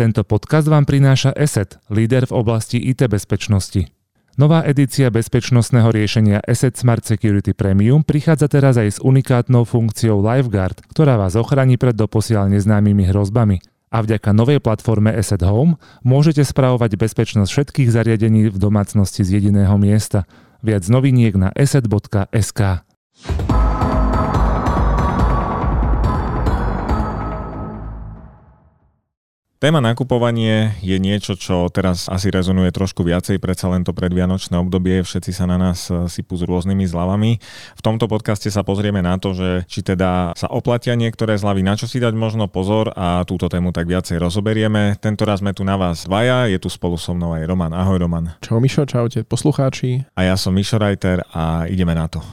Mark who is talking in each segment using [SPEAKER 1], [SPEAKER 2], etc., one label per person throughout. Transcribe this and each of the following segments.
[SPEAKER 1] Tento podcast vám prináša ESET, líder v oblasti IT bezpečnosti. Nová edícia bezpečnostného riešenia Asset Smart Security Premium prichádza teraz aj s unikátnou funkciou LifeGuard, ktorá vás ochráni pred doposiaľ neznámymi hrozbami. A vďaka novej platforme Asset Home môžete spravovať bezpečnosť všetkých zariadení v domácnosti z jediného miesta. Viac noviniek na asset.sk.
[SPEAKER 2] Téma nakupovanie je niečo, čo teraz asi rezonuje trošku viacej, predsa len to predvianočné obdobie, všetci sa na nás eh, sypú s rôznymi zľavami. V tomto podcaste sa pozrieme na to, že či teda sa oplatia niektoré zľavy, na čo si dať možno pozor a túto tému tak viacej rozoberieme. Tento raz sme tu na vás dvaja, je tu spolu so mnou aj Roman. Ahoj Roman.
[SPEAKER 3] Čau Mišo, čaute poslucháči.
[SPEAKER 2] A ja som Mišo Reiter a ideme na to.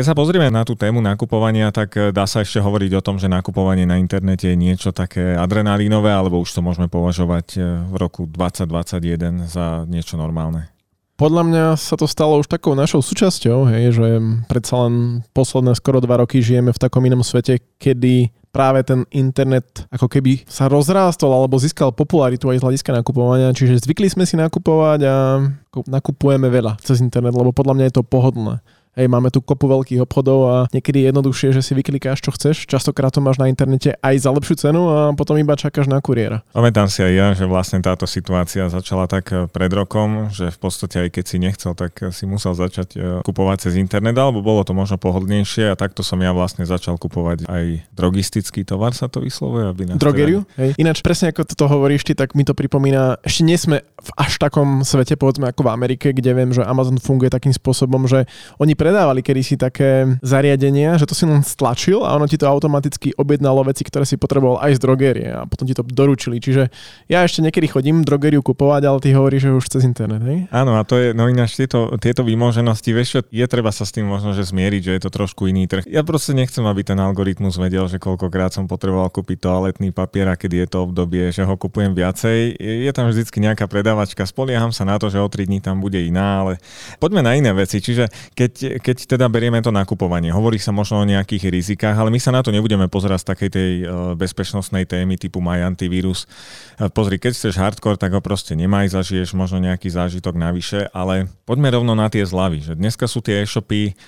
[SPEAKER 2] Keď sa pozrieme na tú tému nakupovania, tak eh, dá sa ešte hovoriť o tom, že nakupovanie na internete je niečo také adrenalínové, alebo už to môžeme považovať eh, v roku 2021 za niečo normálne?
[SPEAKER 3] Podľa mňa sa to stalo už takou našou súčasťou, hej, že predsa len posledné skoro dva roky žijeme v takom inom svete, kedy práve ten internet ako keby sa rozrástol alebo získal popularitu aj z hľadiska nakupovania, čiže zvykli sme si nakupovať a nakupujeme veľa cez internet, lebo podľa mňa je to pohodlné. Hej, máme tu kopu veľkých obchodov a niekedy je jednoduchšie, že si vyklikáš, čo chceš. Častokrát to máš na internete aj za lepšiu cenu a potom iba čakáš na kuriéra.
[SPEAKER 2] Pamätám si aj ja, že vlastne táto situácia začala tak eh, pred rokom, že v podstate aj keď si nechcel, tak eh, si musel začať eh, kupovať cez internet, alebo bolo to možno pohodlnejšie a takto som ja vlastne začal kupovať aj drogistický tovar, sa to vyslovuje. Aby
[SPEAKER 3] Drogeriu? Hej. Ináč presne ako to hovoríš ty, tak mi to pripomína, ešte nie sme v až takom svete, povedzme ako v Amerike, kde viem, že Amazon funguje takým spôsobom, že oni predávali kedysi také zariadenia, že to si len stlačil a ono ti to automaticky objednalo veci, ktoré si potreboval aj z drogerie a potom ti to doručili. Čiže ja ešte niekedy chodím drogeriu kupovať, ale ty hovoríš, že už cez internet, hej?
[SPEAKER 2] Áno, a to je, no ináč tieto, tieto výmoženosti, vieš je treba sa s tým možno, že zmieriť, že je to trošku iný trh. Ja proste nechcem, aby ten algoritmus vedel, že koľkokrát som potreboval kúpiť toaletný papier a kedy je to obdobie, že ho kupujem viacej. Je tam vždycky nejaká predávačka, spolieham sa na to, že o 3 dní tam bude iná, ale poďme na iné veci. Čiže keď, keď teda berieme to nakupovanie. Hovorí sa možno o nejakých rizikách, ale my sa na to nebudeme pozerať z takej tej e, bezpečnostnej témy typu My Antivirus. E, pozri, keď chceš hardcore, tak ho proste nemaj, zažiješ možno nejaký zážitok navyše, ale poďme rovno na tie zlavy, že dneska sú tie e-shopy,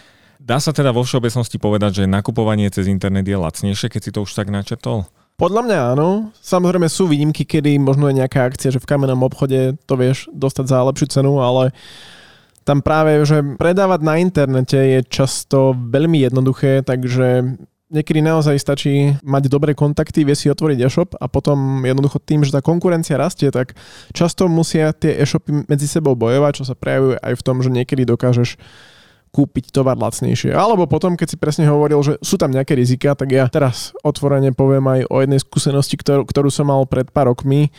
[SPEAKER 2] Dá sa teda vo všeobecnosti povedať, že nakupovanie cez internet je lacnejšie, keď si to už tak načrtol?
[SPEAKER 3] Podľa mňa áno. Samozrejme sú výnimky, kedy možno je nejaká akcia, že v kamennom obchode to vieš dostať za lepšiu cenu, ale tam práve, že predávať na internete je často veľmi jednoduché, takže niekedy naozaj stačí mať dobré kontakty, vie si otvoriť e-shop a potom jednoducho tým, že tá konkurencia rastie, tak často musia tie e-shopy medzi sebou bojovať, čo sa prejavuje aj v tom, že niekedy dokážeš kúpiť tovar lacnejšie. Alebo potom, keď si presne hovoril, že sú tam nejaké rizika, tak ja teraz otvorene poviem aj o jednej skúsenosti, ktorú, ktorú som mal pred pár rokmi,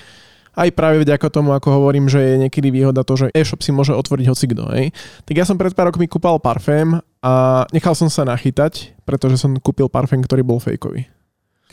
[SPEAKER 3] aj práve vďaka tomu, ako hovorím, že je niekedy výhoda to, že e-shop si môže otvoriť hocikto. Hej. Tak ja som pred pár rokmi kúpal parfém a nechal som sa nachytať, pretože som kúpil parfém, ktorý bol fejkový.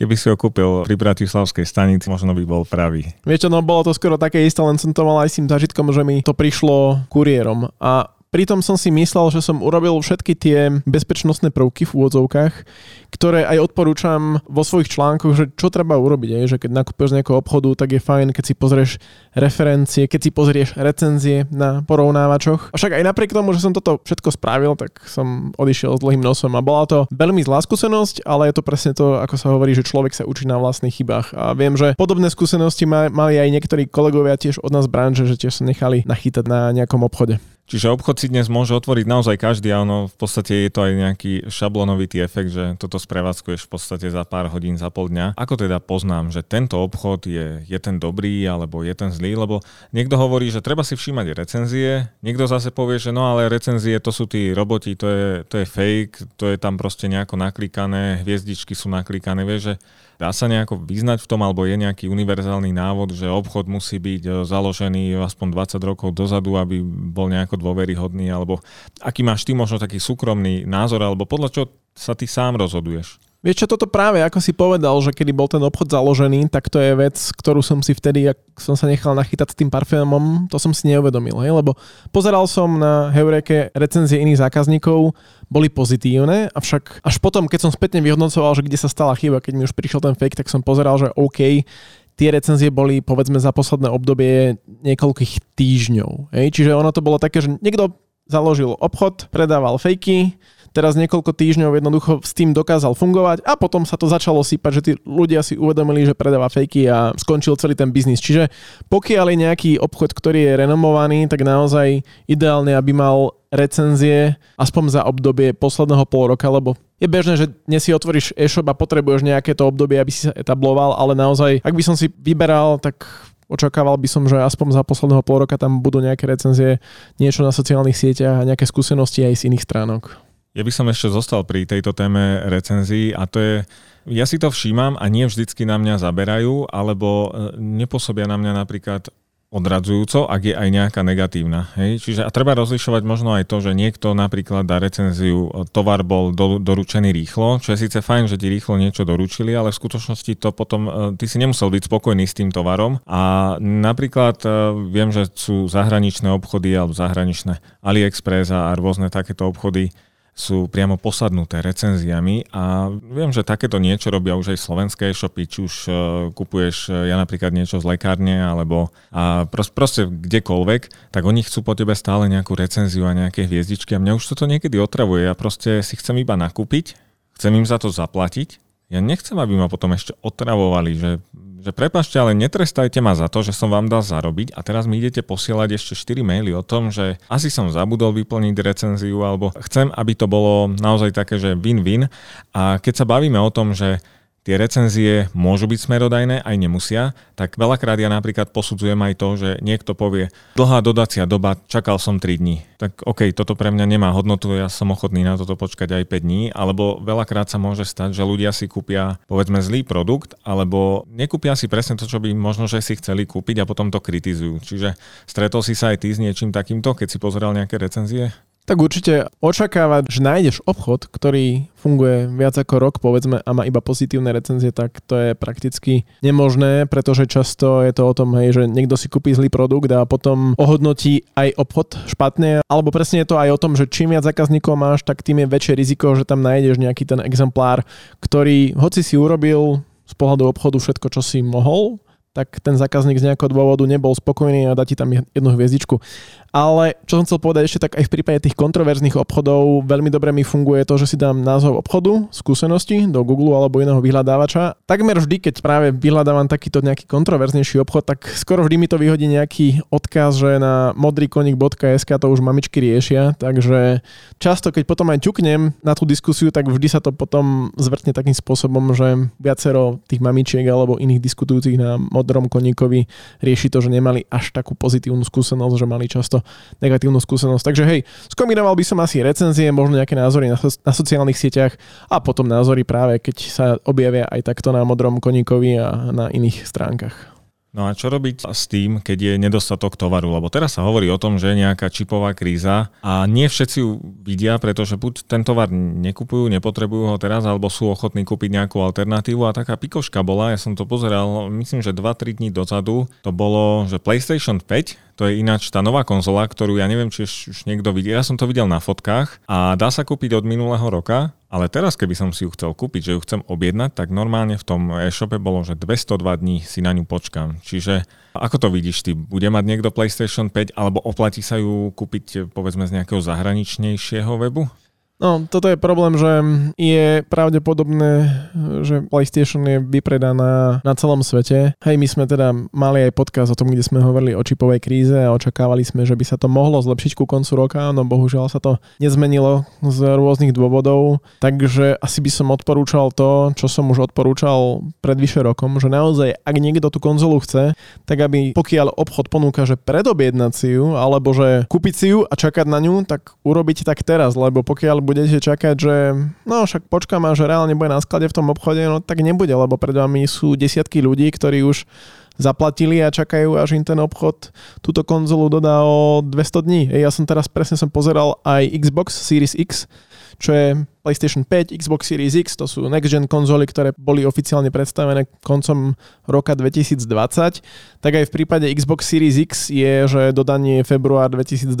[SPEAKER 2] Keby si ho kúpil pri Bratislavskej stanici, možno by bol pravý.
[SPEAKER 3] Vieš čo, no bolo to skoro také isté, len som to mal aj s tým zažitkom, že mi to prišlo kuriérom. A Pritom som si myslel, že som urobil všetky tie bezpečnostné prvky v úvodzovkách, ktoré aj odporúčam vo svojich článkoch, že čo treba urobiť, aj, že keď nakúpeš z nejakého obchodu, tak je fajn, keď si pozrieš referencie, keď si pozrieš recenzie na porovnávačoch. Však aj napriek tomu, že som toto všetko spravil, tak som odišiel s dlhým nosom a bola to veľmi zlá skúsenosť, ale je to presne to, ako sa hovorí, že človek sa učí na vlastných chybách. A viem, že podobné skúsenosti mali aj niektorí kolegovia tiež od nás branže, že tiež sa nechali nachytať na nejakom obchode.
[SPEAKER 2] Čiže obchod si dnes môže otvoriť naozaj každý a ono v podstate je to aj nejaký šablonovitý efekt, že toto sprevádzkuješ v podstate za pár hodín, za pol dňa. Ako teda poznám, že tento obchod je, je ten dobrý alebo je ten zlý, lebo niekto hovorí, že treba si všímať recenzie, niekto zase povie, že no ale recenzie to sú tí roboti, to je, to je fake, to je tam proste nejako naklikané, hviezdičky sú naklikané, vieš, že Dá sa nejako vyznať v tom, alebo je nejaký univerzálny návod, že obchod musí byť e, založený aspoň 20 rokov dozadu, aby bol nejako dôveryhodný, alebo aký máš ty možno taký súkromný názor, alebo podľa čo sa ty sám rozhoduješ?
[SPEAKER 3] Vieš čo, toto práve, ako si povedal, že kedy bol ten obchod založený, tak to je vec, ktorú som si vtedy, ak som sa nechal nachytať s tým parfémom, to som si neuvedomil, hej? lebo pozeral som na Heureke recenzie iných zákazníkov, boli pozitívne, avšak až potom, keď som spätne vyhodnocoval, že kde sa stala chyba, keď mi už prišiel ten fake, tak som pozeral, že OK, tie recenzie boli povedzme za posledné obdobie niekoľkých týždňov. Hej? Čiže ono to bolo také, že niekto založil obchod, predával fejky, teraz niekoľko týždňov jednoducho s tým dokázal fungovať a potom sa to začalo sypať, že tí ľudia si uvedomili, že predáva fejky a skončil celý ten biznis. Čiže pokiaľ je nejaký obchod, ktorý je renomovaný, tak naozaj ideálne, aby mal recenzie aspoň za obdobie posledného pol roka, lebo je bežné, že dnes si otvoríš e-shop a potrebuješ nejaké to obdobie, aby si sa etabloval, ale naozaj, ak by som si vyberal, tak očakával by som, že aspoň za posledného pol roka tam budú nejaké recenzie, niečo na sociálnych sieťach a nejaké skúsenosti aj z iných stránok.
[SPEAKER 2] Ja by som ešte zostal pri tejto téme recenzií a to je, ja si to všímam a nie vždycky na mňa zaberajú, alebo e, nepôsobia na mňa napríklad odradzujúco, ak je aj nejaká negatívna. Hej? Čiže a treba rozlišovať možno aj to, že niekto napríklad dá recenziu, tovar bol do, doručený rýchlo, čo je síce fajn, že ti rýchlo niečo doručili, ale v skutočnosti to potom, e, ty si nemusel byť spokojný s tým tovarom. A napríklad e, viem, že sú zahraničné obchody alebo zahraničné AliExpress a rôzne takéto obchody, sú priamo posadnuté recenziami a viem, že takéto niečo robia už aj slovenské e-shopy, či už uh, kupuješ uh, ja napríklad niečo z lekárne alebo a proste, proste kdekoľvek, tak oni chcú po tebe stále nejakú recenziu a nejaké hviezdičky a mňa už toto niekedy otravuje. Ja proste si chcem iba nakúpiť, chcem im za to zaplatiť ja nechcem, aby ma potom ešte otravovali, že, že prepašte, ale netrestajte ma za to, že som vám dal zarobiť a teraz mi idete posielať ešte 4 maily o tom, že asi som zabudol vyplniť recenziu alebo chcem, aby to bolo naozaj také, že win-win. A keď sa bavíme o tom, že tie recenzie môžu byť smerodajné, aj nemusia, tak veľakrát ja napríklad posudzujem aj to, že niekto povie, dlhá dodacia doba, čakal som 3 dní. Tak OK, toto pre mňa nemá hodnotu, ja som ochotný na toto počkať aj 5 dní, alebo veľakrát sa môže stať, že ľudia si kúpia povedzme zlý produkt, alebo nekúpia si presne to, čo by možno, že si chceli kúpiť a potom to kritizujú. Čiže stretol si sa aj ty s niečím takýmto, keď si pozeral nejaké recenzie?
[SPEAKER 3] Tak určite očakávať, že nájdeš obchod, ktorý funguje viac ako rok, povedzme, a má iba pozitívne recenzie, tak to je prakticky nemožné, pretože často je to o tom, hej, že niekto si kúpi zlý produkt a potom ohodnotí aj obchod špatne, alebo presne je to aj o tom, že čím viac zákazníkov máš, tak tým je väčšie riziko, že tam nájdeš nejaký ten exemplár, ktorý, hoci si urobil z pohľadu obchodu všetko, čo si mohol, tak ten zákazník z nejakého dôvodu nebol spokojný a dá ti tam jednu hviezdičku. Ale čo som chcel povedať ešte, tak aj v prípade tých kontroverzných obchodov veľmi dobre mi funguje to, že si dám názov obchodu, skúsenosti do Google alebo iného vyhľadávača. Takmer vždy, keď práve vyhľadávam takýto nejaký kontroverznejší obchod, tak skoro vždy mi to vyhodí nejaký odkaz, že na modrikonik.sk to už mamičky riešia, takže často, keď potom aj ťuknem na tú diskusiu, tak vždy sa to potom zvrtne takým spôsobom, že viacero tých mamičiek alebo iných diskutujúcich na modrom koníkovi rieši to, že nemali až takú pozitívnu skúsenosť, že mali často negatívnu skúsenosť. Takže hej, skombinoval by som asi recenzie, možno nejaké názory na, na sociálnych sieťach a potom názory práve, keď sa objavia aj takto na modrom koníkovi a na iných stránkach.
[SPEAKER 2] No a čo robiť s tým, keď je nedostatok tovaru? Lebo teraz sa hovorí o tom, že je nejaká čipová kríza a nie všetci ju vidia, pretože buď ten tovar nekupujú, nepotrebujú ho teraz, alebo sú ochotní kúpiť nejakú alternatívu. A taká pikoška bola, ja som to pozeral, myslím, že 2-3 dní dozadu, to bolo, že PlayStation 5 to je ináč tá nová konzola, ktorú ja neviem, či už niekto vidí. Ja som to videl na fotkách a dá sa kúpiť od minulého roka, ale teraz, keby som si ju chcel kúpiť, že ju chcem objednať, tak normálne v tom e-shope bolo, že 202 dní si na ňu počkám. Čiže ako to vidíš ty? Bude mať niekto PlayStation 5 alebo oplatí sa ju kúpiť povedzme z nejakého zahraničnejšieho webu?
[SPEAKER 3] No, toto je problém, že je pravdepodobné, že PlayStation je vypredaná na celom svete. Hej, my sme teda mali aj podcast o tom, kde sme hovorili o čipovej kríze a očakávali sme, že by sa to mohlo zlepšiť ku koncu roka, no bohužiaľ sa to nezmenilo z rôznych dôvodov, takže asi by som odporúčal to, čo som už odporúčal pred vyše rokom, že naozaj, ak niekto tú konzolu chce, tak aby pokiaľ obchod ponúka, že predobjednať si ju, alebo že kúpiť si ju a čakať na ňu, tak urobiť tak teraz, lebo pokiaľ budete čakať, že no však počkám a že reálne bude na sklade v tom obchode, no tak nebude, lebo pred vami sú desiatky ľudí, ktorí už zaplatili a čakajú, až im ten obchod túto konzolu dodá o 200 dní. Ja som teraz presne som pozeral aj Xbox Series X, čo je PlayStation 5, Xbox Series X, to sú next gen konzoly, ktoré boli oficiálne predstavené koncom roka 2020, tak aj v prípade Xbox Series X je, že dodanie február 2022.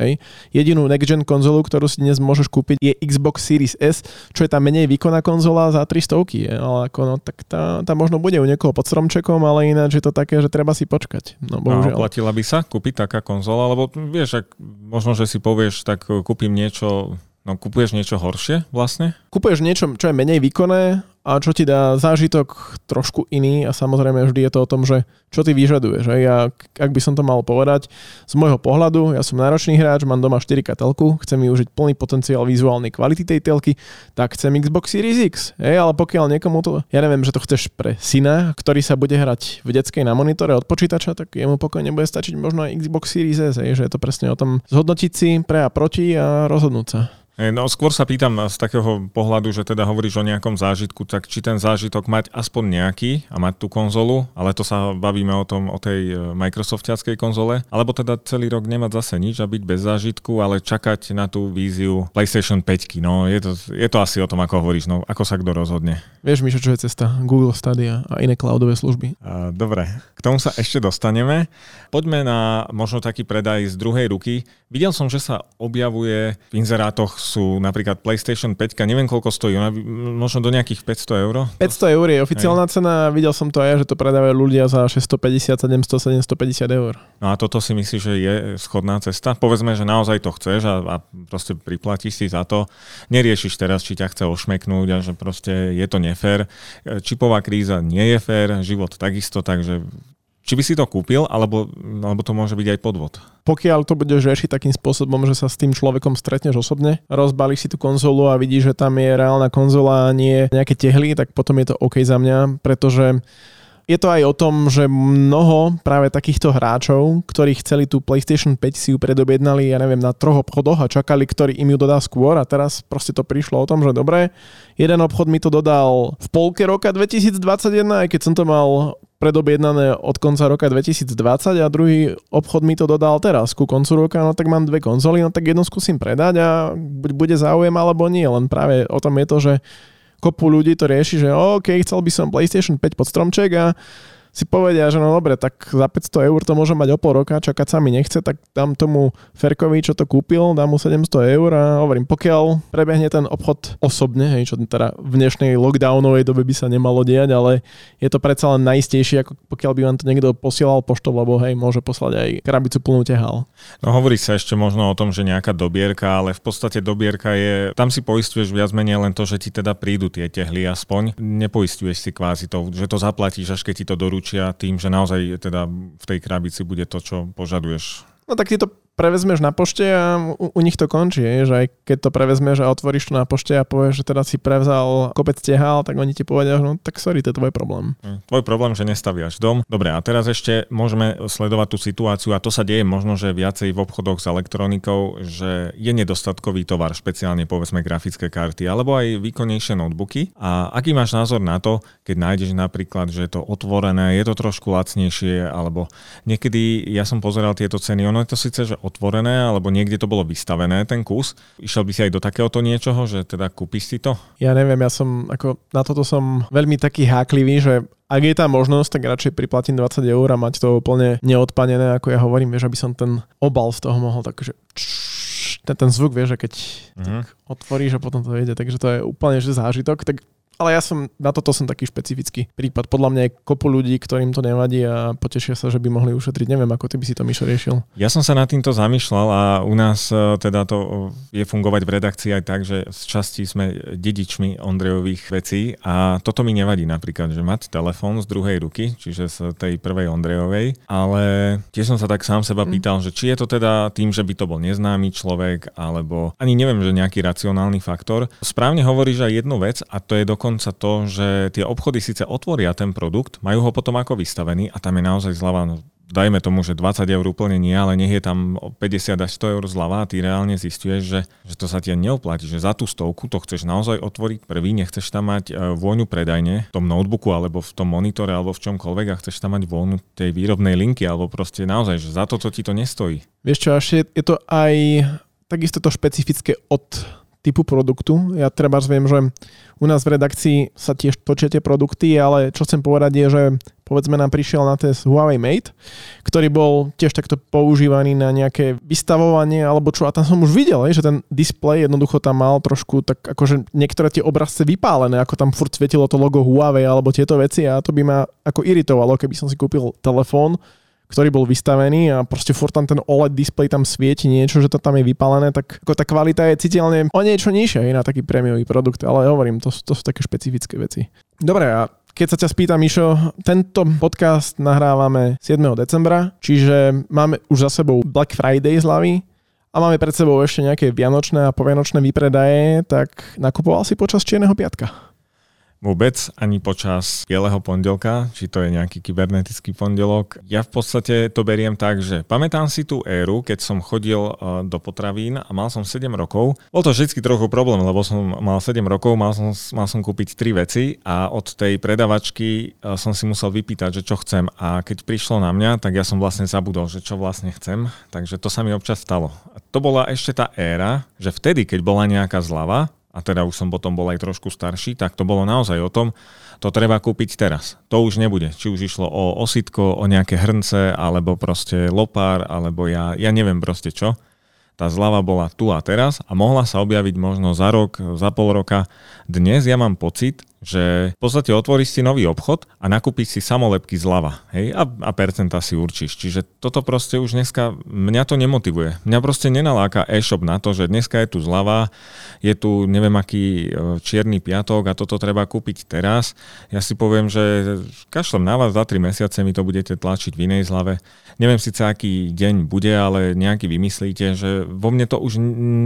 [SPEAKER 3] Hej. Jedinú next gen konzolu, ktorú si dnes môžeš kúpiť, je Xbox Series S, čo je tá menej výkonná konzola za 300 je. Ale ako, no, tak tá, tá možno bude u niekoho pod stromčekom, ale ináč je to také, že treba si počkať. No,
[SPEAKER 2] bohužiaľ. A oplatila by sa kúpiť taká konzola, lebo vieš, ak možno, že si povieš, tak kúpim niečo No kupuješ niečo horšie vlastne?
[SPEAKER 3] Kupuješ niečo, čo je menej výkonné a čo ti dá zážitok trošku iný a samozrejme vždy je to o tom, že čo ty vyžaduješ. Ja, ak by som to mal povedať, z môjho pohľadu, ja som náročný hráč, mám doma 4K telku, chcem využiť plný potenciál vizuálnej kvality tej telky, tak chcem Xbox Series X. Hej, ale pokiaľ niekomu to, ja neviem, že to chceš pre syna, ktorý sa bude hrať v detskej na monitore od počítača, tak jemu pokojne bude stačiť možno aj Xbox Series S, hej, že je to presne o tom zhodnotiť si pre a proti a rozhodnúť sa.
[SPEAKER 2] No skôr sa pýtam z takého pohľadu, že teda hovoríš o nejakom zážitku, tak či ten zážitok mať aspoň nejaký a mať tú konzolu, ale to sa bavíme o tom, o tej e, Microsoftiackej konzole, alebo teda celý rok nemať zase nič a byť bez zážitku, ale čakať na tú víziu PlayStation 5. No je to, je to asi o tom, ako hovoríš, no ako sa kto rozhodne.
[SPEAKER 3] Vieš, Mišo, čo je cesta? Google Stadia a iné cloudové služby.
[SPEAKER 2] A, dobre, k tomu sa ešte dostaneme. Poďme na možno taký predaj z druhej ruky. Videl som, že sa objavuje v inzerátoch sú napríklad PlayStation 5, neviem koľko stojí, ona možno do nejakých 500 eur?
[SPEAKER 3] 500 eur je oficiálna Hej. cena, videl som to aj, že to predávajú ľudia za 650, 700, 750 eur.
[SPEAKER 2] No a toto si myslíš, že je schodná cesta? Povedzme, že naozaj to chceš a, a proste priplatíš si za to. Neriešiš teraz, či ťa chce ošmeknúť a že proste je to nefér. Čipová kríza nie je fér, život takisto, takže či by si to kúpil, alebo, alebo to môže byť aj podvod?
[SPEAKER 3] Pokiaľ to budeš riešiť takým spôsobom, že sa s tým človekom stretneš osobne, rozbalíš si tú konzolu a vidíš, že tam je reálna konzola a nie nejaké tehly, tak potom je to OK za mňa, pretože je to aj o tom, že mnoho práve takýchto hráčov, ktorí chceli tú PlayStation 5 si ju predobjednali, ja neviem, na troch obchodoch a čakali, ktorý im ju dodá skôr a teraz proste to prišlo o tom, že dobre, jeden obchod mi to dodal v polke roka 2021, aj keď som to mal predobjednané od konca roka 2020 a druhý obchod mi to dodal teraz ku koncu roka, no tak mám dve konzoly, no tak jednu skúsim predať a buď bude záujem alebo nie, len práve o tom je to, že kopu ľudí to rieši, že OK, chcel by som PlayStation 5 pod stromček a si povedia, že no dobre, tak za 500 eur to môžem mať o pol roka, čakať sa mi nechce, tak dám tomu Ferkovi, čo to kúpil, dám mu 700 eur a hovorím, pokiaľ prebehne ten obchod osobne, hej, čo teda v dnešnej lockdownovej dobe by sa nemalo diať, ale je to predsa len najistejšie, ako pokiaľ by vám to niekto posielal poštou, lebo hej, môže poslať aj krabicu plnú tehal.
[SPEAKER 2] No hovorí sa ešte možno o tom, že nejaká dobierka, ale v podstate dobierka je, tam si poistuješ viac menej len to, že ti teda prídu tie tehly aspoň. Nepoistuješ si kvázi to, že to zaplatíš, až keď ti to doručí zaručia tým, že naozaj teda v tej krabici bude to, čo požaduješ.
[SPEAKER 3] No tak ty to prevezmeš na pošte a u, u nich to končí, že aj keď to prevezmeš a otvoríš to na pošte a povieš, že teda si prevzal kopec tehal, tak oni ti povedia, že no tak sorry, to je tvoj problém.
[SPEAKER 2] Hm, tvoj problém, že nestaviaš dom. Dobre, a teraz ešte môžeme sledovať tú situáciu a to sa deje možno, že viacej v obchodoch s elektronikou, že je nedostatkový tovar, špeciálne povedzme grafické karty alebo aj výkonnejšie notebooky. A aký máš názor na to, keď nájdeš napríklad, že je to otvorené, je to trošku lacnejšie, alebo niekedy ja som pozeral tieto ceny, ono je to síce, že otvorené, alebo niekde to bolo vystavené, ten kus. Išiel by si aj do takéhoto niečoho, že teda kúpiš si to?
[SPEAKER 3] Ja neviem, ja som, ako na toto som veľmi taký háklivý, že ak je tá možnosť, tak radšej priplatím 20 eur a mať to úplne neodpanené, ako ja hovorím, vieš, aby som ten obal z toho mohol takže ten, ten zvuk, vieš, že keď uh-huh. otvoríš a potom to ide, takže to je úplne že zážitok, tak ale ja som, na toto som taký špecifický prípad. Podľa mňa je kopu ľudí, ktorým to nevadí a potešia sa, že by mohli ušetriť. Neviem, ako ty by si to Mišo riešil.
[SPEAKER 2] Ja som sa nad týmto zamýšľal a u nás e, teda to je fungovať v redakcii aj tak, že z časti sme dedičmi Ondrejových vecí a toto mi nevadí napríklad, že mať telefón z druhej ruky, čiže z tej prvej Ondrejovej, ale tiež som sa tak sám seba mm. pýtal, že či je to teda tým, že by to bol neznámy človek, alebo ani neviem, že nejaký racionálny faktor. Správne hovoríš aj jednu vec a to je dokonca dokonca to, že tie obchody síce otvoria ten produkt, majú ho potom ako vystavený a tam je naozaj zľava, no, dajme tomu, že 20 eur úplne nie, ale nech je tam 50 až 100 eur zľava a ty reálne zistuješ, že, že to sa ti neoplatí, že za tú stovku to chceš naozaj otvoriť prvý, nechceš tam mať e, vôňu predajne v tom notebooku alebo v tom monitore alebo v čomkoľvek a chceš tam mať vôňu tej výrobnej linky alebo proste naozaj, že za toto ti to nestojí.
[SPEAKER 3] Vieš čo, až je, je to aj takisto to špecifické od typu produktu. Ja treba viem, že u nás v redakcii sa tiež točia tie produkty, ale čo chcem povedať je, že povedzme nám prišiel na test Huawei Mate, ktorý bol tiež takto používaný na nejaké vystavovanie alebo čo. A tam som už videl, že ten displej jednoducho tam mal trošku tak akože niektoré tie obrazce vypálené, ako tam furt svietilo to logo Huawei alebo tieto veci a to by ma ako iritovalo, keby som si kúpil telefón, ktorý bol vystavený a proste furt tam ten OLED display tam svieti niečo, že to tam je vypálené, tak ako tá kvalita je citeľne o niečo nižšia na taký prémiový produkt, ale hovorím, to, to sú také špecifické veci. Dobre, a keď sa ťa spýtam, Mišo, tento podcast nahrávame 7. decembra, čiže máme už za sebou Black Friday zľavy a máme pred sebou ešte nejaké vianočné a povianočné výpredaje, tak nakupoval si počas Čierneho piatka?
[SPEAKER 2] Vôbec ani počas Bieleho pondelka, či to je nejaký kybernetický pondelok. Ja v podstate to beriem tak, že pamätám si tú éru, keď som chodil e, do potravín a mal som 7 rokov. Bol to vždy trochu problém, lebo som mal 7 rokov, mal som, mal som kúpiť 3 veci a od tej predavačky e, som si musel vypýtať, že čo chcem. A keď prišlo na mňa, tak ja som vlastne zabudol, že čo vlastne chcem. Takže to sa mi občas stalo. A to bola ešte tá éra, že vtedy, keď bola nejaká zlava, a teda už som potom bol aj trošku starší, tak to bolo naozaj o tom, to treba kúpiť teraz. To už nebude. Či už išlo o ositko, o nejaké hrnce, alebo proste lopár, alebo ja, ja neviem proste čo. Tá zlava bola tu a teraz a mohla sa objaviť možno za rok, za pol roka. Dnes ja mám pocit, že v podstate otvoríš si nový obchod a nakúpiš si samolepky zľava. Hej? A, a percenta si určíš. Čiže toto proste už dneska, mňa to nemotivuje. Mňa proste nenaláka e-shop na to, že dneska je tu zľava, je tu neviem aký e, čierny piatok a toto treba kúpiť teraz. Ja si poviem, že kašlem na vás za 3 mesiace mi to budete tlačiť v inej zlave. Neviem síce aký deň bude, ale nejaký vymyslíte, že vo mne to už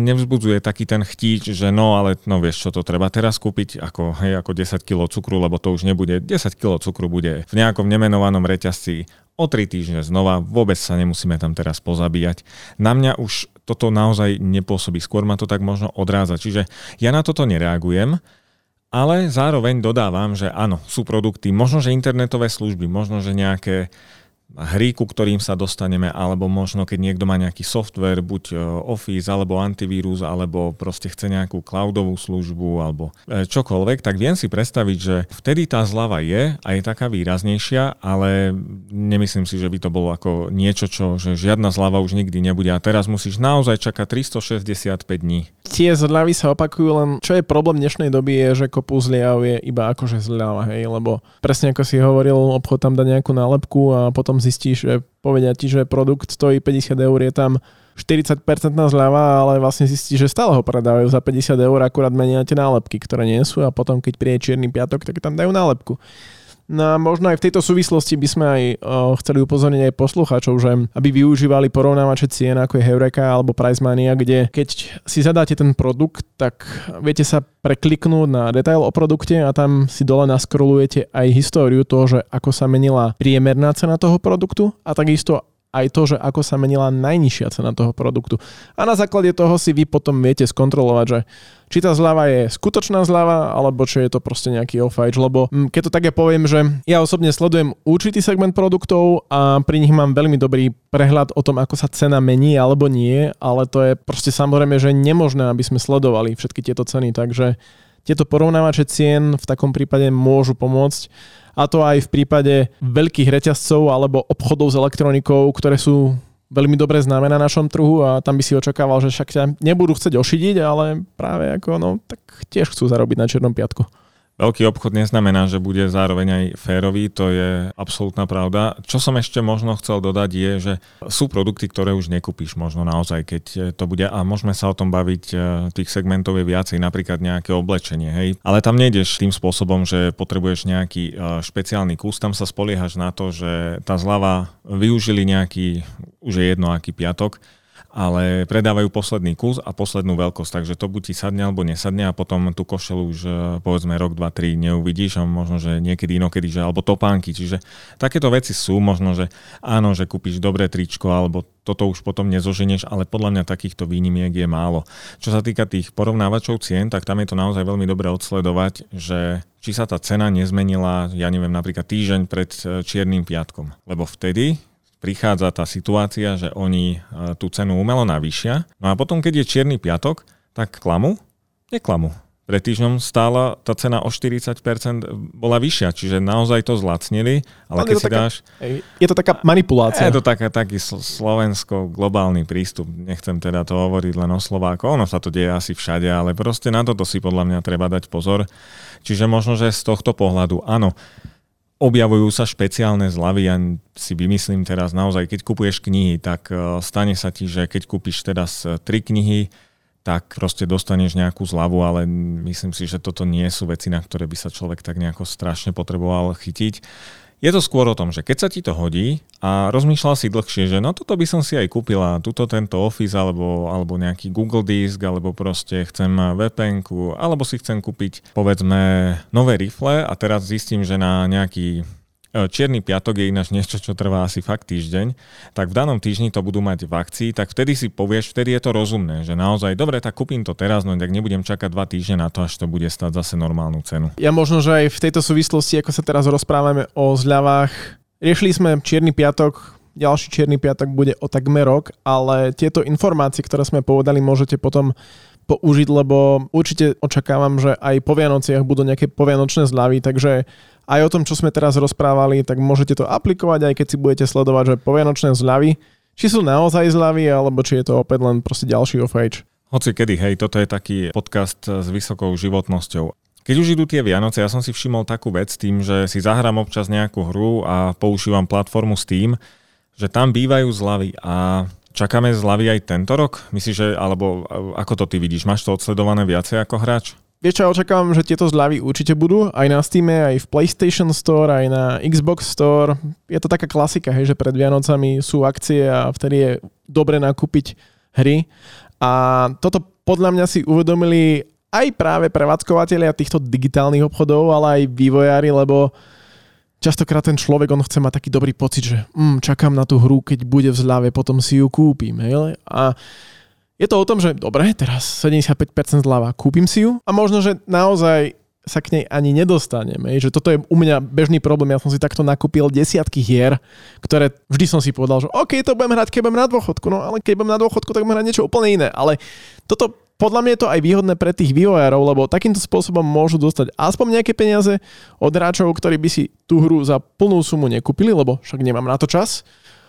[SPEAKER 2] nevzbudzuje taký ten chtíč, že no ale no vieš čo to treba teraz kúpiť ako, hej, ako 10 10 kg cukru, lebo to už nebude. 10 kg cukru bude v nejakom nemenovanom reťazci o 3 týždne znova, vôbec sa nemusíme tam teraz pozabíjať. Na mňa už toto naozaj nepôsobí, skôr ma to tak možno odráza. Čiže ja na toto nereagujem, ale zároveň dodávam, že áno, sú produkty, možno že internetové služby, možno že nejaké hry, ku ktorým sa dostaneme, alebo možno keď niekto má nejaký software, buď e, Office, alebo antivírus, alebo proste chce nejakú cloudovú službu, alebo e, čokoľvek, tak viem si predstaviť, že vtedy tá zlava je a je taká výraznejšia, ale nemyslím si, že by to bolo ako niečo, čo, že žiadna zlava už nikdy nebude a teraz musíš naozaj čakať 365 dní.
[SPEAKER 3] Tie zľavy sa opakujú, len čo je problém dnešnej doby je, že kopu zľav je iba akože zľava, hej, lebo presne ako si hovoril, obchod tam dá nejakú nálepku a potom potom zistíš, že povedia ti, že produkt stojí 50 eur, je tam 40% zľava, ale vlastne zistíš, že stále ho predávajú za 50 eur, akurát menia tie nálepky, ktoré nie sú a potom keď príde čierny piatok, tak tam dajú nálepku. No a možno aj v tejto súvislosti by sme aj o, chceli upozorniť aj poslucháčov, že aby využívali porovnávače cien ako je Heureka alebo Pricemania, kde keď si zadáte ten produkt, tak viete sa prekliknúť na detail o produkte a tam si dole naskrolujete aj históriu toho, že ako sa menila priemerná cena toho produktu a takisto aj to, že ako sa menila najnižšia cena toho produktu. A na základe toho si vy potom viete skontrolovať, že či tá zľava je skutočná zľava, alebo či je to proste nejaký offage, lebo mm, keď to tak ja poviem, že ja osobne sledujem určitý segment produktov a pri nich mám veľmi dobrý prehľad o tom, ako sa cena mení alebo nie, ale to je proste samozrejme, že nemožné, aby sme sledovali všetky tieto ceny, takže tieto porovnávače cien v takom prípade môžu pomôcť a to aj v prípade veľkých reťazcov alebo obchodov s elektronikou, ktoré sú veľmi dobre známe na našom trhu a tam by si očakával, že však ťa nebudú chcieť ošidiť, ale práve ako, no, tak tiež chcú zarobiť na Černom piatku.
[SPEAKER 2] Veľký obchod neznamená, že bude zároveň aj férový, to je absolútna pravda. Čo som ešte možno chcel dodať je, že sú produkty, ktoré už nekúpiš možno naozaj, keď to bude, a môžeme sa o tom baviť, e, tých segmentov je viacej, napríklad nejaké oblečenie, hej. Ale tam nejdeš tým spôsobom, že potrebuješ nejaký e, špeciálny kus, tam sa spoliehaš na to, že tá zlava využili nejaký, už je jedno aký piatok, ale predávajú posledný kus a poslednú veľkosť, takže to buď ti sadne alebo nesadne a potom tú košelu už e, povedzme rok, dva, tri neuvidíš a možno, že niekedy inokedy, že alebo topánky, čiže takéto veci sú možno, že áno, že kúpiš dobré tričko alebo toto už potom nezoženieš, ale podľa mňa takýchto výnimiek je málo. Čo sa týka tých porovnávačov cien, tak tam je to naozaj veľmi dobre odsledovať, že či sa tá cena nezmenila, ja neviem, napríklad týždeň pred e, Čiernym piatkom. Lebo vtedy prichádza tá situácia, že oni e, tú cenu umelo navýšia. No a potom, keď je čierny piatok, tak klamu neklamú. Pred týždňom stála tá cena o 40% bola vyššia, čiže naozaj to zlacnili, ale, keď
[SPEAKER 3] je to
[SPEAKER 2] si
[SPEAKER 3] taká,
[SPEAKER 2] dáš...
[SPEAKER 3] Je to taká manipulácia.
[SPEAKER 2] Je to taká, taký slovensko-globálny prístup. Nechcem teda to hovoriť len o Slováko, ono sa to deje asi všade, ale proste na toto si podľa mňa treba dať pozor. Čiže možno, že z tohto pohľadu, áno, objavujú sa špeciálne zľavy, ja si vymyslím teraz naozaj, keď kupuješ knihy, tak eh, stane sa ti, že keď kúpiš teraz eh, tri knihy, tak proste dostaneš nejakú zľavu, ale myslím si, že toto nie sú veci, na ktoré by sa človek tak nejako strašne potreboval chytiť. Je to skôr o tom, že keď sa ti to hodí a rozmýšľal si dlhšie, že no toto by som si aj kúpila, tuto tento Office alebo, alebo nejaký Google Disk, alebo proste chcem vpn alebo si chcem kúpiť povedzme nové rifle a teraz zistím, že na nejaký Čierny piatok je ináč niečo, čo trvá asi fakt týždeň, tak v danom týždni to budú mať v akcii, tak vtedy si povieš, vtedy je to rozumné, že naozaj, dobre, tak kúpim to teraz, no tak nebudem čakať dva týždne na to, až to bude stať zase normálnu cenu.
[SPEAKER 3] Ja možno, že aj v tejto súvislosti, ako sa teraz rozprávame o zľavách, riešili sme Čierny piatok, ďalší Čierny piatok bude o takmer rok, ale tieto informácie, ktoré sme povedali, môžete potom použiť, lebo určite očakávam, že aj po Vianociach budú nejaké povianočné zľavy, takže aj o tom, čo sme teraz rozprávali, tak môžete to aplikovať, aj keď si budete sledovať, že povianočné zľavy, či sú naozaj zľavy, alebo či je to opäť len proste ďalší off-age.
[SPEAKER 2] Hoci kedy, hej, toto je taký podcast s vysokou životnosťou. Keď už idú tie Vianoce, ja som si všimol takú vec tým, že si zahrám občas nejakú hru a používam platformu Steam, že tam bývajú zľavy a čakáme zľavy aj tento rok? Myslíš, že, alebo ako to ty vidíš, máš to odsledované viacej ako hráč?
[SPEAKER 3] Vieš čo, ja očakávam, že tieto zľavy určite budú aj na Steam, aj v PlayStation Store, aj na Xbox Store. Je to taká klasika, hej, že pred Vianocami sú akcie a vtedy je dobre nakúpiť hry. A toto podľa mňa si uvedomili aj práve prevádzkovateľia týchto digitálnych obchodov, ale aj vývojári, lebo častokrát ten človek, on chce mať taký dobrý pocit, že mm, čakám na tú hru, keď bude v zľave, potom si ju kúpim. Hej? A je to o tom, že dobre, teraz 75% zľava, kúpim si ju a možno, že naozaj sa k nej ani nedostaneme. Že toto je u mňa bežný problém. Ja som si takto nakúpil desiatky hier, ktoré vždy som si povedal, že OK, to budem hrať, keď budem na dôchodku. No ale keď budem na dôchodku, tak budem hrať niečo úplne iné. Ale toto podľa mňa je to aj výhodné pre tých vývojárov, lebo takýmto spôsobom môžu dostať aspoň nejaké peniaze od hráčov, ktorí by si tú hru za plnú sumu nekúpili, lebo však nemám na to čas.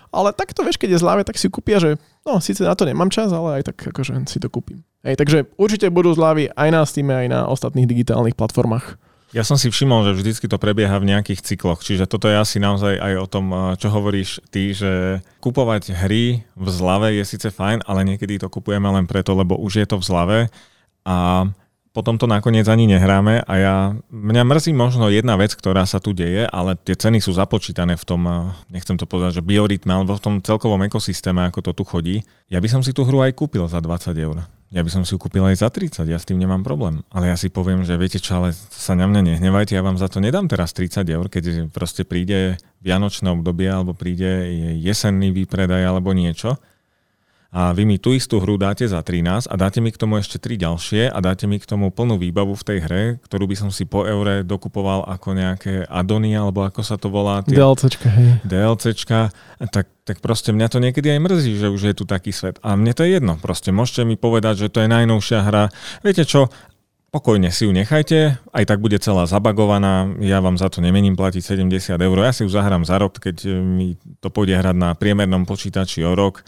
[SPEAKER 3] Ale takto vieš, keď je zľave, tak si kúpia, že no, síce na to nemám čas, ale aj tak akože si to kúpim. Hej, takže určite budú zľavy aj na Steam, aj na ostatných digitálnych platformách.
[SPEAKER 2] Ja som si všimol, že vždycky to prebieha v nejakých cykloch, čiže toto je asi naozaj aj o tom, čo hovoríš ty, že kupovať hry v zlave je síce fajn, ale niekedy to kupujeme len preto, lebo už je to v zlave a potom to nakoniec ani nehráme a ja, mňa mrzí možno jedna vec, ktorá sa tu deje, ale tie ceny sú započítané v tom, nechcem to povedať, že biorytme, alebo v tom celkovom ekosystéme, ako to tu chodí. Ja by som si tú hru aj kúpil za 20 eur. Ja by som si ju kúpil aj za 30, ja s tým nemám problém. Ale ja si poviem, že viete čo, ale sa na mňa nehnevajte, ja vám za to nedám teraz 30 eur, keď proste príde vianočné obdobie, alebo príde jesenný výpredaj, alebo niečo a vy mi tú istú hru dáte za 13 a dáte mi k tomu ešte 3 ďalšie a dáte mi k tomu plnú výbavu v tej hre, ktorú by som si po eure dokupoval ako nejaké adony, alebo ako sa to volá.
[SPEAKER 3] Tie DLCčka, hej.
[SPEAKER 2] DLCčka, tak, tak proste mňa to niekedy aj mrzí, že už je tu taký svet. A mne to je jedno, proste môžete mi povedať, že to je najnovšia hra. Viete čo, Pokojne si ju nechajte, aj tak bude celá zabagovaná, ja vám za to nemením platiť 70 eur, ja si ju zahrám za rok, keď mi to pôjde hrať na priemernom počítači o rok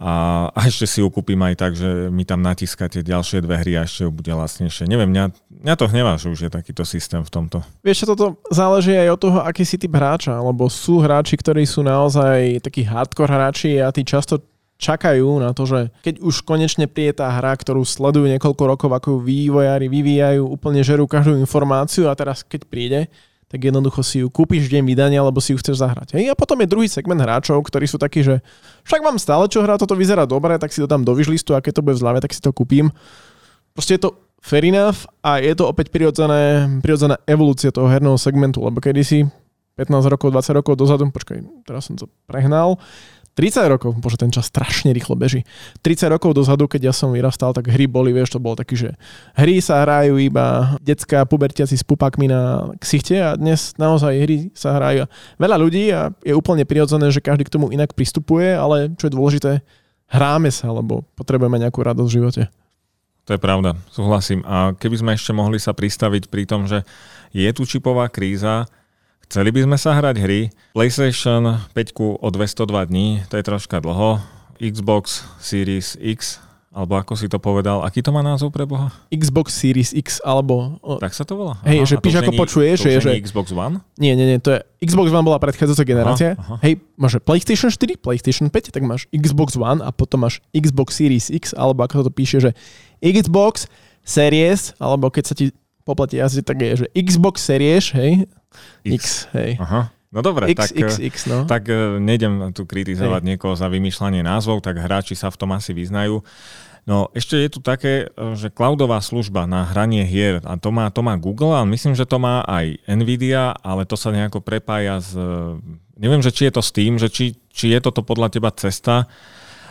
[SPEAKER 2] a, a ešte si ju kúpim aj tak, že mi tam natískate ďalšie dve hry a ešte ju bude lacnejšie. Neviem, mňa, mňa to hnevá, že už je takýto systém v tomto.
[SPEAKER 3] Vieš, toto záleží aj od toho, aký si typ hráča, lebo sú hráči, ktorí sú naozaj takí hardcore hráči a tí často čakajú na to, že keď už konečne príde tá hra, ktorú sledujú niekoľko rokov, ako ju vývojári vyvíjajú, úplne žerú každú informáciu a teraz keď príde, tak jednoducho si ju kúpiš deň vydania, alebo si ju chceš zahrať. Hej? A potom je druhý segment hráčov, ktorí sú takí, že však mám stále čo hrať, toto vyzerá dobre, tak si to dám do vyžlistu a keď to bude v zľave, tak si to kúpim. Proste je to fair enough a je to opäť prirodzené, prirodzená evolúcia toho herného segmentu, lebo kedysi 15 rokov, 20 rokov dozadu, počkaj, teraz som to prehnal, 30 rokov, bože, ten čas strašne rýchlo beží. 30 rokov dozadu, keď ja som vyrastal, tak hry boli, vieš, to bolo taký, že hry sa hrajú iba detská pubertiaci s pupákmi na ksichte a dnes naozaj hry sa hrajú veľa ľudí a je úplne prirodzené, že každý k tomu inak pristupuje, ale čo je dôležité, hráme sa, lebo potrebujeme nejakú radosť v živote.
[SPEAKER 2] To je pravda, súhlasím. A keby sme ešte mohli sa pristaviť pri tom, že je tu čipová kríza, chceli by sme sa hrať hry. PlayStation 5 o 202 dní, to je troška dlho. Xbox Series X alebo ako si to povedal, aký to má názov pre Boha?
[SPEAKER 3] Xbox Series X, alebo...
[SPEAKER 2] Tak sa to volá?
[SPEAKER 3] Hej, že píš ako počuješ,
[SPEAKER 2] to
[SPEAKER 3] že...
[SPEAKER 2] Xbox One?
[SPEAKER 3] Nie, nie, nie, to je... Xbox One bola predchádzajúca generácia. Aha, aha. Hej, máš PlayStation 4, PlayStation 5, tak máš Xbox One a potom máš Xbox Series X, alebo ako to píše, že Xbox Series, alebo keď sa ti poplatí jazyk, tak je, že Xbox Series, hej? X, X hej.
[SPEAKER 2] Aha. No dobre,
[SPEAKER 3] X,
[SPEAKER 2] tak,
[SPEAKER 3] X, X, no.
[SPEAKER 2] tak e, nejdem tu kritizovať Hej. niekoho za vymýšľanie názvov, tak hráči sa v tom asi vyznajú. No ešte je tu také, e, že cloudová služba na hranie hier, a to má, to má Google, a myslím, že to má aj Nvidia, ale to sa nejako prepája s... E, neviem, že či je to s tým, že či, či je toto podľa teba cesta,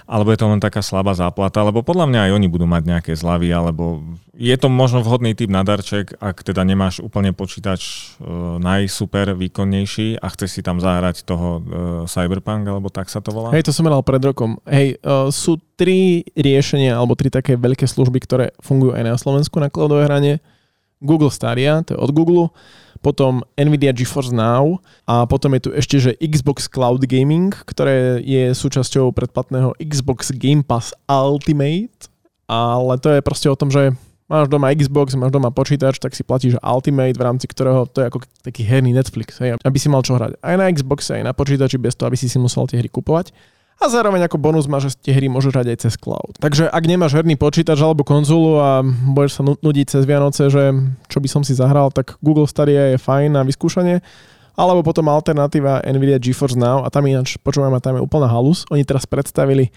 [SPEAKER 2] alebo je to len taká slabá záplata, lebo podľa mňa aj oni budú mať nejaké zľavy, alebo je to možno vhodný typ na darček, ak teda nemáš úplne počítač e, najsuper výkonnejší a chceš si tam zahrať toho e, Cyberpunk, alebo tak sa to volá?
[SPEAKER 3] Hej, to som mal pred rokom. Hej, e, sú tri riešenia, alebo tri také veľké služby, ktoré fungujú aj na Slovensku na cloudové hranie. Google Stadia, to je od Google potom Nvidia GeForce Now a potom je tu ešte, že Xbox Cloud Gaming, ktoré je súčasťou predplatného Xbox Game Pass Ultimate, ale to je proste o tom, že máš doma Xbox, máš doma počítač, tak si platíš Ultimate, v rámci ktorého to je ako taký herný Netflix, hej, aby si mal čo hrať. Aj na Xboxe, aj na počítači, bez toho, aby si si musel tie hry kupovať a zároveň ako bonus máš, že tie hry môžeš hrať aj cez cloud. Takže ak nemáš herný počítač alebo konzulu a budeš sa nudiť cez Vianoce, že čo by som si zahral, tak Google Stadia je fajn na vyskúšanie. Alebo potom alternatíva Nvidia GeForce Now a tam ináč, počúvam, tam je úplná halus. Oni teraz predstavili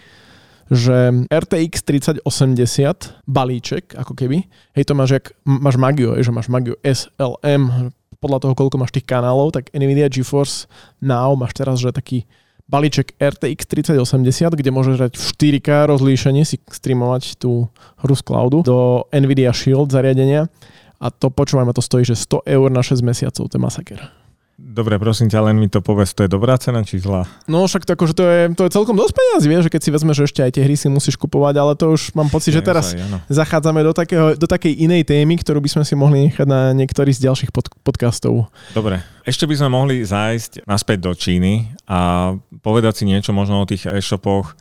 [SPEAKER 3] že RTX 3080 balíček, ako keby, hej, to máš, jak, máš Magio, že máš Magio SLM, podľa toho, koľko máš tých kanálov, tak Nvidia GeForce Now máš teraz, že taký balíček RTX 3080, kde môžeš hrať v 4K rozlíšenie, si streamovať tú hru z cloudu do Nvidia Shield zariadenia a to počúvajme, to stojí, že 100 eur na 6 mesiacov, to je masaker.
[SPEAKER 2] Dobre, prosím ťa, len mi to povedz, to je dobrá cena či zlá?
[SPEAKER 3] No však to, akože to, je, to je celkom dosť peniazí, vieš, že keď si vezmeš, že ešte aj tie hry si musíš kupovať, ale to už mám pocit, že teraz zachádzame do, takého, do takej inej témy, ktorú by sme si mohli nechať na niektorý z ďalších pod, podcastov.
[SPEAKER 2] Dobre, ešte by sme mohli zájsť naspäť do Číny a povedať si niečo možno o tých e-shopoch.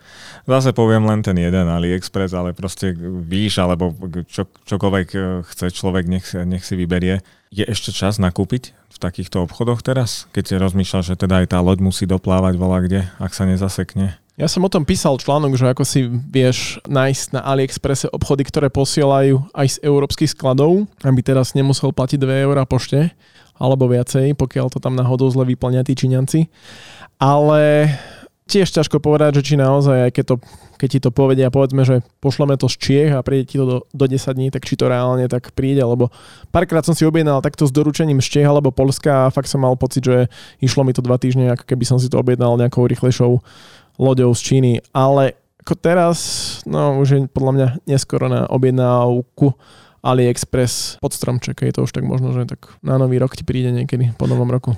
[SPEAKER 2] Zase poviem len ten jeden AliExpress, ale proste víš, alebo čo, čokoľvek chce človek, nech, nech si vyberie. Je ešte čas nakúpiť takýchto obchodoch teraz? Keď rozmýšľal, že teda aj tá loď musí doplávať volá kde, ak sa nezasekne?
[SPEAKER 3] Ja som o tom písal článok, že ako si vieš nájsť na AliExpresse obchody, ktoré posielajú aj z európskych skladov, aby teraz nemusel platiť 2 eurá pošte, alebo viacej, pokiaľ to tam náhodou zle vyplňa tí Číňanci. Ale tiež ťažko povedať, že či naozaj, aj keď, to, keď ti to povedia, povedzme, že pošleme to z Čiech a príde ti to do, do 10 dní, tak či to reálne tak príde, lebo párkrát som si objednal takto s doručením z Čiech alebo Polska a fakt som mal pocit, že išlo mi to dva týždne, ako keby som si to objednal nejakou rýchlejšou loďou z Číny, ale ako teraz, no už je podľa mňa neskoro na objednávku AliExpress pod stromček, je to už tak možno, že tak na nový rok ti príde niekedy po novom roku.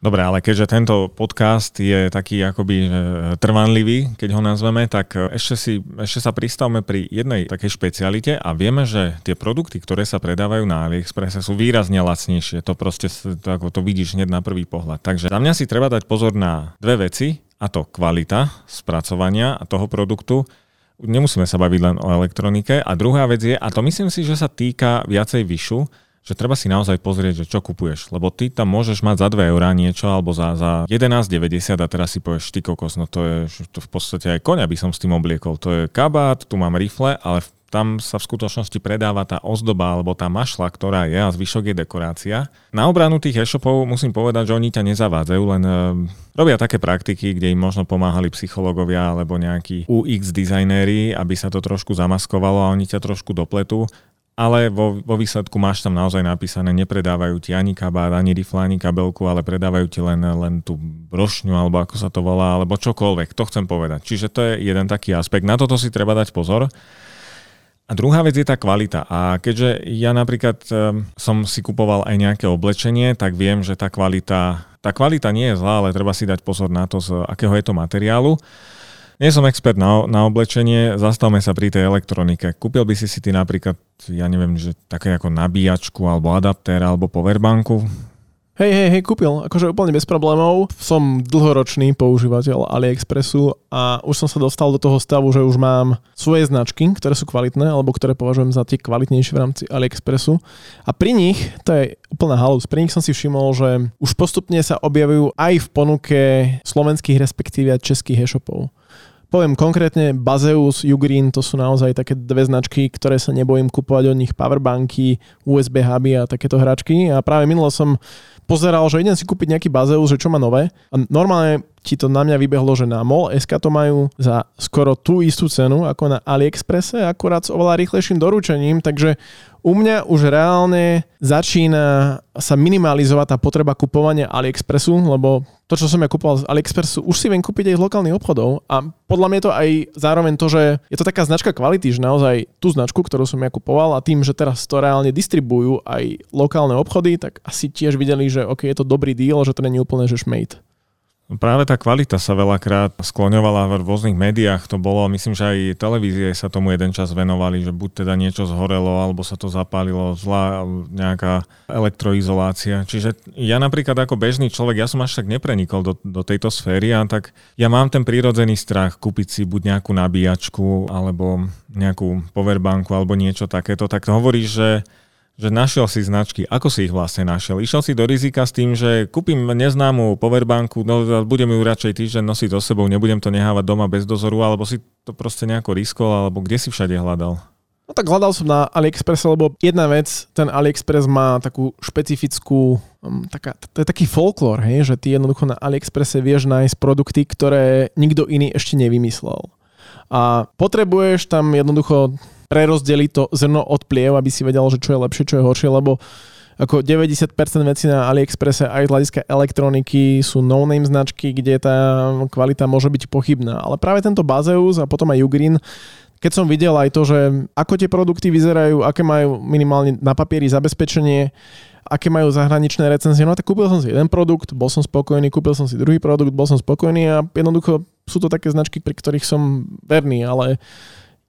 [SPEAKER 2] Dobre, ale keďže tento podcast je taký akoby trvanlivý, keď ho nazveme, tak ešte, si, ešte sa pristavme pri jednej takej špecialite a vieme, že tie produkty, ktoré sa predávajú na AliExpresse sú výrazne lacnejšie. To proste to, ako to vidíš hneď na prvý pohľad. Takže za mňa si treba dať pozor na dve veci, a to kvalita spracovania toho produktu. Nemusíme sa baviť len o elektronike. A druhá vec je, a to myslím si, že sa týka viacej vyšu, že treba si naozaj pozrieť, že čo kupuješ. Lebo ty tam môžeš mať za 2 eurá niečo alebo za, za 11,90 a teraz si povieš, ty kokos, no to je to v podstate aj koňa by som s tým obliekol. To je kabát, tu mám rifle, ale tam sa v skutočnosti predáva tá ozdoba alebo tá mašla, ktorá je a zvyšok je dekorácia. Na obranu tých e-shopov musím povedať, že oni ťa nezavádzajú, len e, robia také praktiky, kde im možno pomáhali psychológovia alebo nejakí UX dizajnéri, aby sa to trošku zamaskovalo a oni ťa trošku dopletú ale vo, vo výsledku máš tam naozaj napísané, nepredávajú ti ani kabát, ani rifle, ani kabelku, ale predávajú ti len, len tú brošňu, alebo ako sa to volá, alebo čokoľvek, to chcem povedať. Čiže to je jeden taký aspekt. Na toto si treba dať pozor. A druhá vec je tá kvalita. A keďže ja napríklad um, som si kupoval aj nejaké oblečenie, tak viem, že tá kvalita, tá kvalita nie je zlá, ale treba si dať pozor na to, z akého je to materiálu. Nie som expert na, na oblečenie, zastavme sa pri tej elektronike. Kúpil by si si ty napríklad, ja neviem, že také ako nabíjačku alebo adaptér alebo powerbanku?
[SPEAKER 3] Hej, hej, hej, kúpil. Akože úplne bez problémov. Som dlhoročný používateľ AliExpressu a už som sa dostal do toho stavu, že už mám svoje značky, ktoré sú kvalitné, alebo ktoré považujem za tie kvalitnejšie v rámci AliExpressu. A pri nich, to je úplná halus, pri nich som si všimol, že už postupne sa objavujú aj v ponuke slovenských respektíve českých e-shopov. Poviem konkrétne, Bazeus, Ugreen, to sú naozaj také dve značky, ktoré sa nebojím kupovať od nich powerbanky, USB huby a takéto hračky. A práve minulo som pozeral, že idem si kúpiť nejaký Bazeus, že čo má nové. A normálne ti to na mňa vybehlo, že na MOL SK to majú za skoro tú istú cenu ako na AliExpresse, akurát s oveľa rýchlejším doručením, takže u mňa už reálne začína sa minimalizovať tá potreba kupovania AliExpressu, lebo to, čo som ja kupoval z AliExpressu, už si viem kúpiť aj z lokálnych obchodov a podľa mňa je to aj zároveň to, že je to taká značka kvality, že naozaj tú značku, ktorú som ja kupoval a tým, že teraz to reálne distribujú aj lokálne obchody, tak asi tiež videli, že OK, je to dobrý deal, že to není úplne že šmejt.
[SPEAKER 2] Práve tá kvalita sa veľakrát skloňovala v rôznych médiách. To bolo, myslím, že aj televízie sa tomu jeden čas venovali, že buď teda niečo zhorelo, alebo sa to zapálilo, zlá nejaká elektroizolácia. Čiže ja napríklad ako bežný človek, ja som až tak neprenikol do, do tejto sféry a tak ja mám ten prírodzený strach kúpiť si buď nejakú nabíjačku, alebo nejakú powerbanku, alebo niečo takéto. Tak to hovoríš, že že našiel si značky. Ako si ich vlastne našiel? Išiel si do rizika s tým, že kúpim neznámu powerbanku, no budem ju radšej týždeň nosiť so sebou, nebudem to nehávať doma bez dozoru, alebo si to proste nejako riskol, alebo kde si všade hľadal?
[SPEAKER 3] No tak hľadal som na AliExpress, lebo jedna vec, ten AliExpress má takú špecifickú, um, taká, to je taký folklór, hej, že ty jednoducho na AliExpresse vieš nájsť produkty, ktoré nikto iný ešte nevymyslel. A potrebuješ tam jednoducho prerozdeliť to zrno od pliev, aby si vedel, že čo je lepšie, čo je horšie, lebo ako 90% vecí na AliExpresse aj z hľadiska elektroniky sú no-name značky, kde tá kvalita môže byť pochybná. Ale práve tento Bazeus a potom aj Ugreen, keď som videl aj to, že ako tie produkty vyzerajú, aké majú minimálne na papieri zabezpečenie, aké majú zahraničné recenzie, no tak kúpil som si jeden produkt, bol som spokojný, kúpil som si druhý produkt, bol som spokojný a jednoducho sú to také značky, pri ktorých som verný, ale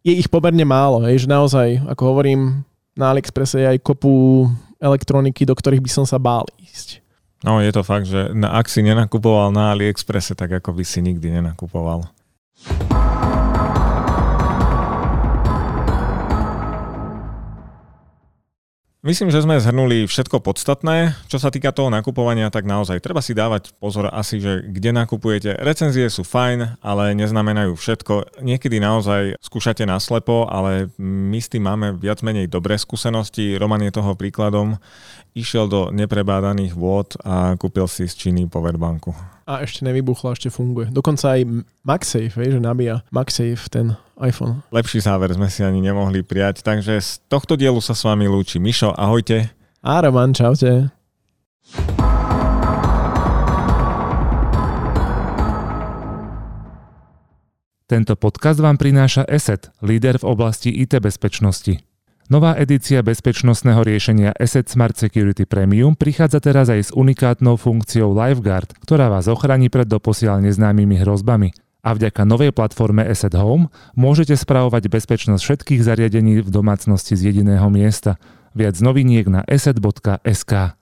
[SPEAKER 3] je ich pomerne málo, hej, že naozaj, ako hovorím, na AliExpresse je aj kopu elektroniky, do ktorých by som sa bál ísť.
[SPEAKER 2] No je to fakt, že ak si nenakupoval na AliExpresse, tak ako by si nikdy nenakupoval. Myslím, že sme zhrnuli všetko podstatné. Čo sa týka toho nakupovania, tak naozaj treba si dávať pozor asi, že kde nakupujete. Recenzie sú fajn, ale neznamenajú všetko. Niekedy naozaj skúšate naslepo, ale my s tým máme viac menej dobré skúsenosti. Roman je toho príkladom. Išiel do neprebádaných vôd a kúpil si z Číny powerbanku.
[SPEAKER 3] A ešte nevybuchlo, ešte funguje. Dokonca aj MagSafe, že nabíja MagSafe ten iPhone.
[SPEAKER 2] Lepší záver sme si ani nemohli prijať, takže z tohto dielu sa s vami lúči Mišo, ahojte.
[SPEAKER 3] A Roman, čaute.
[SPEAKER 1] Tento podcast vám prináša ESET, líder v oblasti IT bezpečnosti. Nová edícia bezpečnostného riešenia Asset Smart Security Premium prichádza teraz aj s unikátnou funkciou LifeGuard, ktorá vás ochráni pred doposiaľ neznámymi hrozbami a vďaka novej platforme Asset Home môžete spravovať bezpečnosť všetkých zariadení v domácnosti z jediného miesta. Viac noviniek na asset.sk.